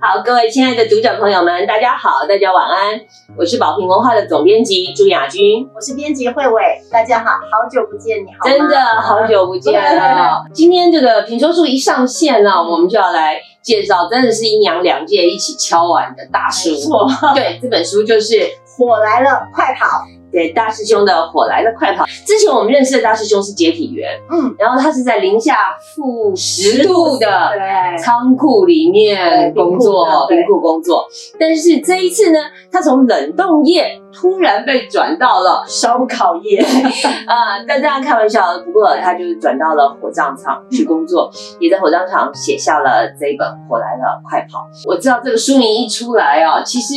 好，各位亲爱的读者朋友们，大家好，大家晚安。我是宝瓶文化的总编辑朱雅君，我是编辑慧伟，大家好，好久不见，你好吗，真的好久不见了。今天这个评说书一上线呢，我们就要来介绍，真的是阴阳两界一起敲碗的大书。没错，对，这本书就是火来了，快跑！对大师兄的《火来了，快跑》。之前我们认识的大师兄是解体员，嗯，然后他是在零下负十度的，仓库里面工作，对冰库工作。但是这一次呢，他从冷冻业突然被转到了烧烤业，啊，但这样开玩笑，不过他就是转到了火葬场去工作，也在火葬场写下了这一本《火来了，快跑》。我知道这个书名一出来啊，其实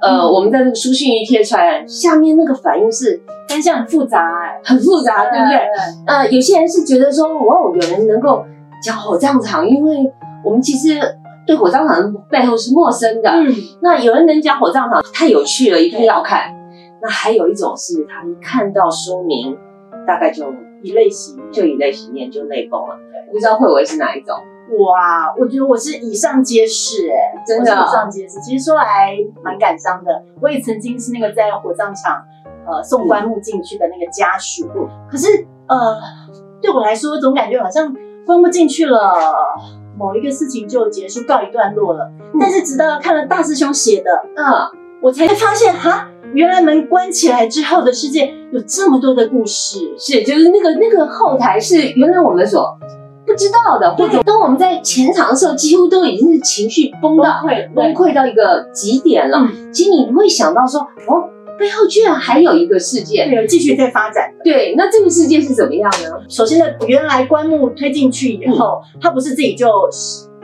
呃，嗯我们在这个书信一贴出来，下面那个反应是但是很复杂哎，很复杂，对不对？呃，有些人是觉得说，哇，有人能够讲火葬场，因为我们其实对火葬场的背后是陌生的。嗯，那有人能讲火葬场，太有趣了，一定要看。那还有一种是，他一看到书名，大概就以泪洗面。就以泪洗面，就泪崩了。不知道慧维是哪一种？哇，我觉得我是以上皆是哎，真的以上皆是。其实说来蛮感伤的，我也曾经是那个在火葬场呃送棺木进去的那个家属，嗯可是呃对我来说，总感觉好像棺木进去了。某一个事情就结束告一段落了，但是直到看了大师兄写的，嗯，我才发现哈，原来门关起来之后的世界有这么多的故事。是，就是那个那个后台是原来我们所不知道的，或者当我们在前场的时候，几乎都已经是情绪崩到溃崩溃到一个极点了。嗯，其实你不会想到说，哦，背后居然还有一个世界。对，有继续在发展的。对，那这个世界是怎么样呢？首先呢，原来棺木推进去以后，它不是自己就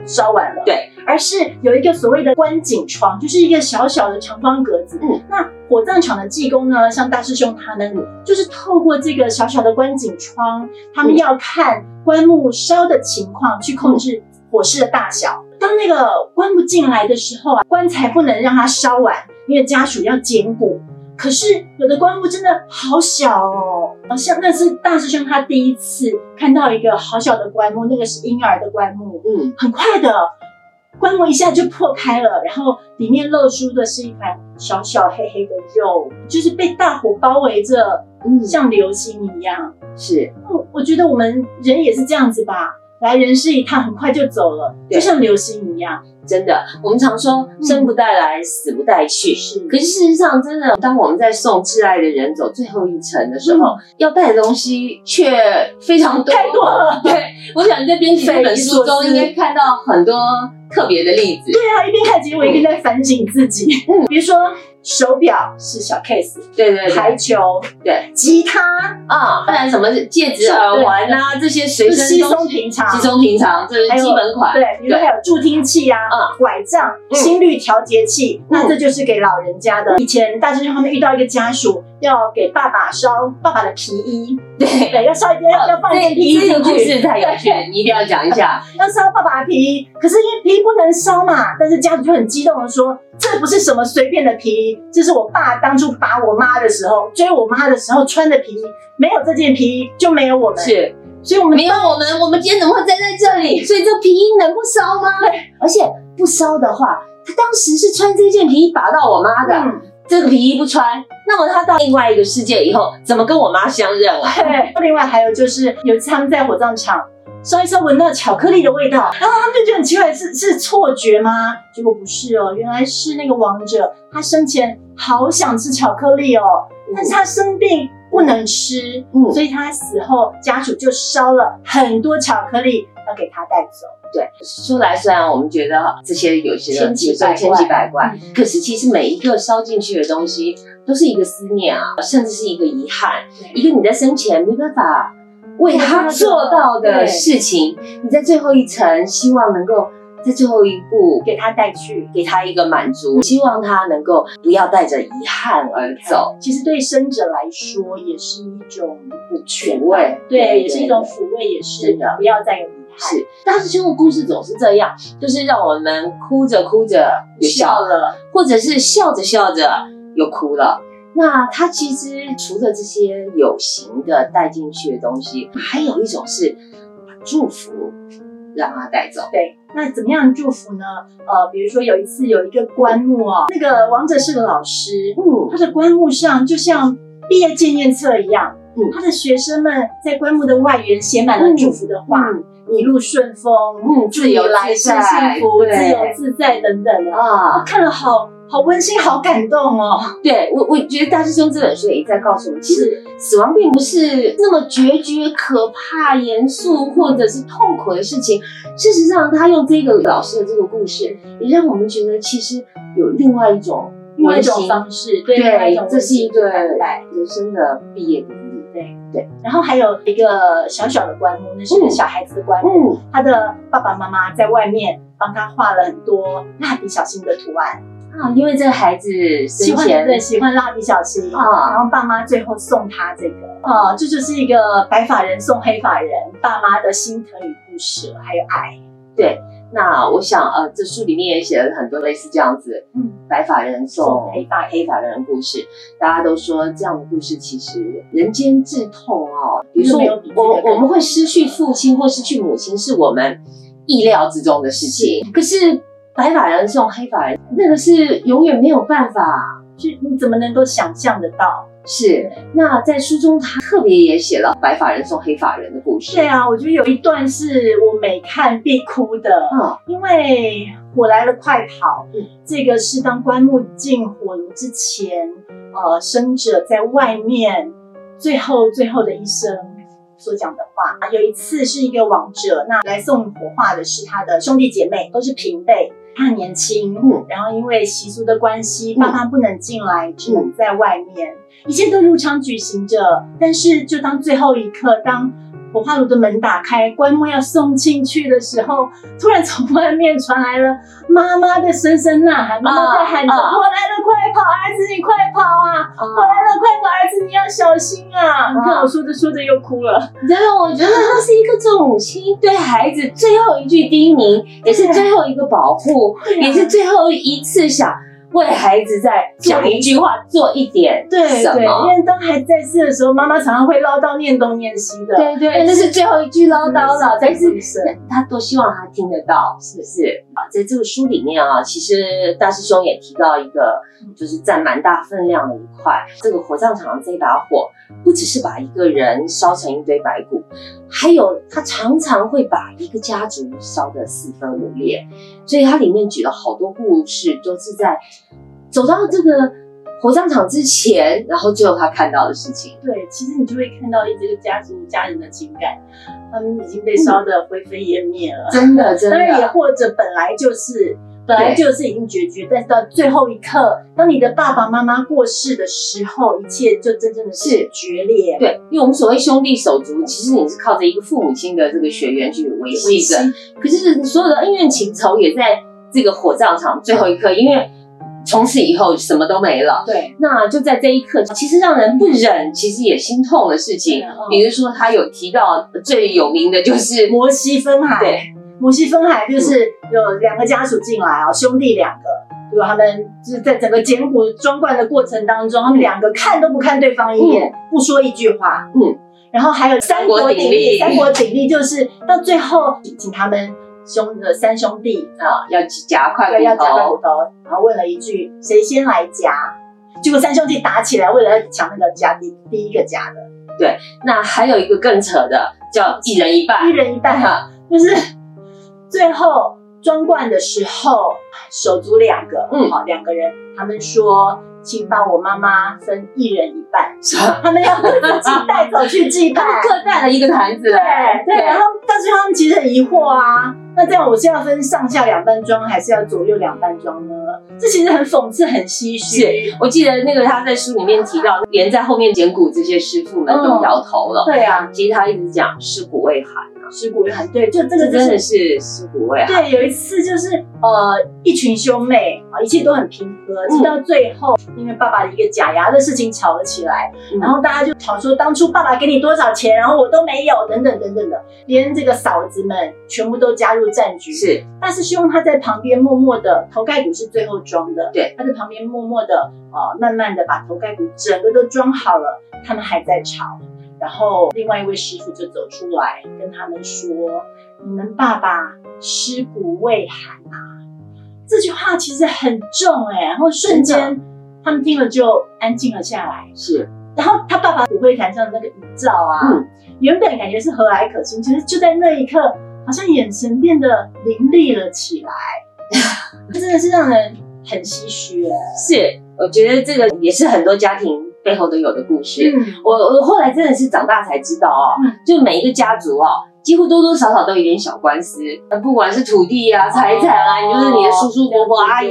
烧完了，对，而是有一个所谓的观景窗，就是一个小小的长方格子。嗯，那火葬场的技工呢，像大师兄他们，就是透过这个小小的观景窗，他们要看棺木烧的情况，去控制火势的大小。当那个棺木进来的时候啊，棺材不能让它烧完，因为家属要捡骨。可是有的棺木真的好小哦，好像那是大师兄他第一次看到一个好小的棺木，那个是婴儿的棺木，嗯，很快的棺木一下就破开了，然后里面露出的是一团小小黑黑的肉，就是被大火包围着，嗯。像流星一样。是。我我觉得我们人也是这样子吧，来人世一趟，很快就走了，就像流星一样。真的。我们常说生不带来，死不带去。是可是事实上，真的，当我们在送挚爱的人走最后一程的时候，要带的东西却非常多，太多了对，我想在编辑这本书中，应该看到很多特别的例子。对啊，一边看其实我一边在反省自己。嗯 比如说手表是小 case，对对对排球、对吉他啊，不然什么戒指、耳环啊，这些随身是稀松平常，稀松平常，这是还有基本款。对，比如说还有助听器啊、嗯拐杖、嗯心率调节器，那这就是给老人家的。以前大师兄他们遇到一个家属要给爸爸烧爸爸的皮衣，对。对，要烧一件要要放一件这皮衣这个故进去，事太有趣，你一定要讲一下。要烧爸爸的皮衣。可是因为皮衣不能烧嘛，但是家属就很激动的说，这不是什么随便的皮衣，这是我爸当初打我妈的时候追我妈的时候穿的皮衣，没有这件皮衣就没有我们。是，所以我们没有我们，我们今天怎么会站在这里？所以这皮衣能不烧吗？对，而且不烧的话，他当时是穿这件皮衣打到我妈的，嗯，这个皮衣不穿，那么他到另外一个世界以后，怎么跟我妈相认啊？对，另外还有就是有一次他们在火葬场烧一烧，闻到巧克力的味道，然后他们就觉得很奇怪，是是错觉吗？结果不是哦，原来是那个王者他生前好想吃巧克力哦，但是他生病不能吃，嗯。所以他死后家属就烧了很多巧克力要给他带走。对，说来虽然我们觉得这些有些千奇百怪。千奇百怪，可是其实每一个烧进去的东西都是一个思念啊，甚至是一个遗憾，一个你在生前没办法为他做到的事情，你在最后一层希望能够在最后一步给他带去。给他一个满足，希望他能够不要带着遗憾而走。其实对生者来说也是一种抚慰对，也是一种抚慰，也是的不要再有遗憾。是大师兄的故事总是这样，就是让我们哭着哭着就笑，了，或者是笑着笑着又哭了。那他其实除了这些有形的带进去的东西，还有一种是把祝福让他带走。对，那怎么样祝福呢？呃，比如说有一次有一个棺木哦，那个王者是个老师，嗯他的棺木上就像毕业纪念册一样，嗯他的学生们在棺木的外缘写满了祝福的话，嗯一路顺风，嗯，自由来世幸福，自由自在等等的。啊，看了好好温馨，好感动哦。对我，我觉得大师兄这本书也在告诉我们，其实死亡并不是那么决绝、可怕、严肃或者是痛苦的事情。事实上，他用这个老师的这个故事，也让我们觉得其实有另外一种另外一种温馨方式，对，另外一种对，这是一个温馨的看待人生的毕业典礼。然后还有一个小小的棺木，那是小孩子的棺木，嗯，他的爸爸妈妈在外面帮他画了很多蜡笔小新的图案，啊，因为这个孩子喜欢对喜欢蜡笔小新啊然后爸妈最后送他这个啊，这就是一个白发人送黑发人，爸妈的心疼与不舍，还有爱。对那我想，呃，这书里面也写了很多类似这样子，嗯，白发人送送黑发黑发人的故事。大家都说这样的故事其实人间至痛哦。比如说比我更我们会失去父亲或失去母亲，是我们意料之中的事情。可是白发人送黑发人，那个是永远没有办法。就你怎么能够想象得到？是，那在书中他特别也写了白发人送黑发人的故事。对啊，我觉得有一段是我每看必哭的，嗯，因为火来了快跑，嗯这个是当棺木进火炉之前，呃，生者在外面最后最后的一生所讲的话。有一次是一个亡者，那来送火化的是他的兄弟姐妹，都是平辈。他很年轻，嗯然后因为习俗的关系，嗯爸妈不能进来，只能在外面，一切都如常举行着。但是，就当最后一刻，当火化炉的门打开，棺木要送进去的时候，突然从外面传来了妈妈的声声呐喊，妈妈在喊着：“啊我来了，快跑，儿子你快跑啊！我啊，来了，快跑，儿子你要小心啊！”你看我说着说着又哭了。真的，我觉得那是一个做母亲对孩子最后一句叮咛，也是最后一个保护，啊也是最后一次想为孩子在讲一句话，做一点对对，因什么。为当孩子在世的时候，妈妈常常会唠叨念东念西的。对对，那是最后一句唠叨了，但是是他多希望他听得到，是不是？啊，在这个书里面啊，其实大师兄也提到一个，就是占蛮大分量的一块。这个火葬场的这把火，不只是把一个人烧成一堆白骨，还有他常常会把一个家族烧得四分五裂。所以它里面举了好多故事，都是在走到这个火葬场之前，然后最后他看到的事情。对，其实你就会看到一这个家族家人的情感，他们已经被烧得灰飞烟灭了。真的，真的当然也，或者本来就是本来就是已经决绝，但是到最后一刻，当你的爸爸妈妈过世的时候，一切就真正的是是决裂。对，因为我们所谓兄弟手足，其实你是靠着一个父母亲的这个血缘去维系着。可是所有的恩怨情仇也在这个火葬场最后一刻，因为从此以后什么都没了。对，那就在这一刻，其实让人不忍，其实也心痛的事情。嗯比如说，他有提到最有名的就是摩西分海，对，摩西分海就是有两个家属进来哦，兄弟两个。结果他们就是在整个捡骨装罐的过程当中，他们两个看都不看对方一眼，不说一句话。嗯，然后还有三国鼎立，三三国鼎立就是到最后请他们兄的三兄弟啊，要夹块对，骨要夹块骨头，然后问了一句谁先来夹，结果三兄弟打起来，为了要抢那个夹第第一个夹的，对那还有一个更扯的，叫一人一半。一。人一半，啊就是最后装罐的时候，手足两个，嗯。好两个人，他们说。请把我妈妈分一人一半，是。吧 他们要自己带走去祭拜。各带了一个坛子对来，对，然后但是他们其实很疑惑啊，那这样我是要分上下两半装，还是要左右两半装呢？这其实很讽刺，很唏嘘。我记得那个他在书里面提到，连在后面捡骨这些师傅们都摇头了。对啊，其实他一直讲尸骨未寒啊，尸骨也很对，就这这个就是真的是尸骨未寒。对，有一次就是呃，一群兄妹啊，一切都很平和，直到最后，因为爸爸的一个假牙的事情吵了起来，嗯然后大家就吵说当初爸爸给你多少钱，然后我都没有，等等等等的，连这个嫂子们全部都加入战局。是大师兄他在旁边默默的，头盖骨是最后装的，对，他在旁边默默的呃，慢慢的把头盖骨整个都装好了，他们还在吵。然后另外一位师傅就走出来跟他们说：“你们爸爸尸骨未寒啊。这句话其实很重哎，然后瞬间他们听了就安静了下来。是，然后他爸爸骨灰坛上的那个遗照啊，嗯原本感觉是和蔼可亲，其实就在那一刻，好像眼神变得凌厉了起来。这真的是让人很唏嘘哎。是，我觉得这个也是很多家庭背后都有的故事。嗯，我我后来真的是长大才知道哦，嗯就每一个家族哦，几乎多多少少都有点小官司，呃不管是土地啊、财产啊，你就是你的叔叔伯伯、阿姨，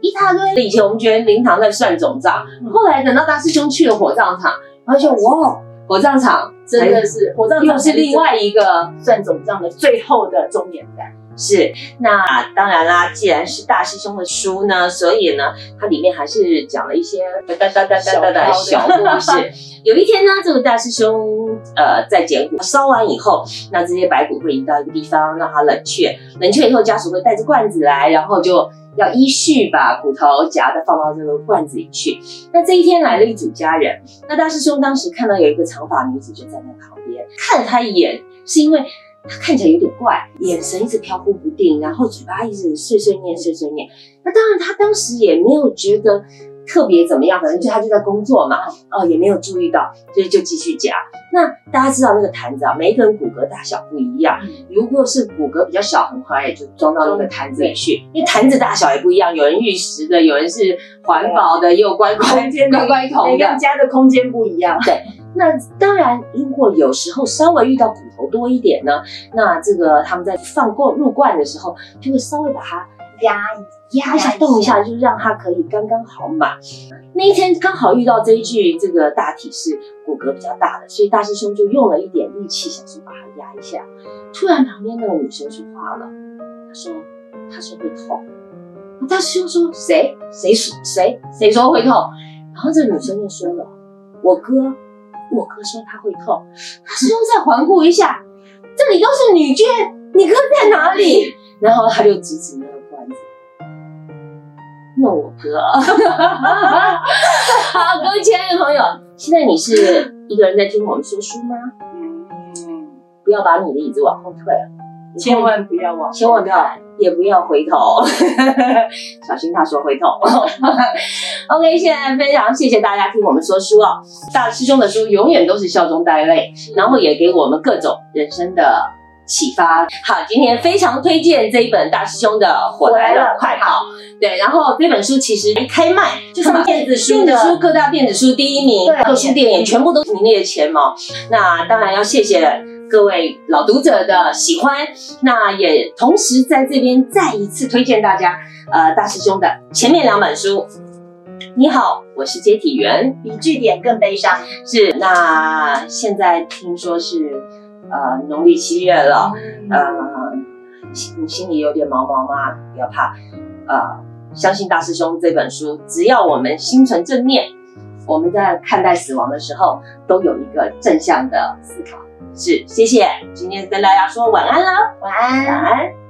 一大堆。以前我们觉得灵堂在算总账，嗯后来等到大师兄去了火葬场，发现哇，火葬场真的是火葬场又是另外一个算总账的最后的终点站。是，那当然啦，既然是大师兄的书呢，所以呢，它里面还是讲了一些哒哒哒哒哒哒的小故事。有一天呢，这个大师兄呃在捡骨，烧完以后，那这些白骨会移到一个地方让它冷却，冷却以后家属会带着罐子来，然后就要依序把骨头夹的放到这个罐子里去。那这一天来了一组家人，那大师兄当时看到有一个长发女子就在那旁边，看了他一眼，是因为他看起来有点怪，眼神一直飘忽不定，然后嘴巴一直碎碎念碎碎念。那当然，他当时也没有觉得特别怎么样，反正就他就在工作嘛，哦，也没有注意到，所以就继续夹。那大家知道那个坛子啊，每一个人骨骼大小不一样，如果是骨骼比较小，很快就装到那个坛子里去，因为坛子大小也不一样，有人玉石的，有人是环保的，也有乖乖空间乖乖桶的每个。家的空间不一样。那当然，如果有时候稍微遇到骨头多一点呢，那这个他们在放过入罐的时候，就会稍微把它压压一下、动一下，就是让它可以刚刚好满。那一天刚好遇到这一具，这个大体是骨骼比较大的，所以大师兄就用了一点力气，想说把它压一下。突然旁边那个女生说话了，她说：“她说会痛。”大师兄说：“谁？谁说谁？谁说会痛？”然后这个女生又说了：“我哥，我哥说他会痛。”大师兄再环顾一下，这里都是女眷，你哥在哪里？然后他就指指那个罐子。那我哥，好，各位亲爱的朋友，现在你是一个人在听我们说书吗？嗯，不要把你的椅子往后退，千万不要往，千万不要，也不要回头，小心他说回头。OK，现在非常谢谢大家听我们说书哦，大师兄的书永远都是笑中带泪，然后也给我们各种人生的启发。好，今天非常推荐这一本大师兄的《火来了，快跑》。对，然后这本书其实一开卖就是电子书的电子书各大电子书第一名，对各书店也全部都名列前茅。那当然要谢谢各位老读者的喜欢，那也同时在这边再一次推荐大家，呃，大师兄的前面两本书。你好，我是接体员，比据点更悲伤。是那现在听说是呃农历七月了，呃，你心里有点毛毛吗？不要怕，呃，相信大师兄这本书，只要我们心存正念，我们在看待死亡的时候都有一个正向的思考。是，谢谢，今天跟大家说晚安了，晚安。晚安。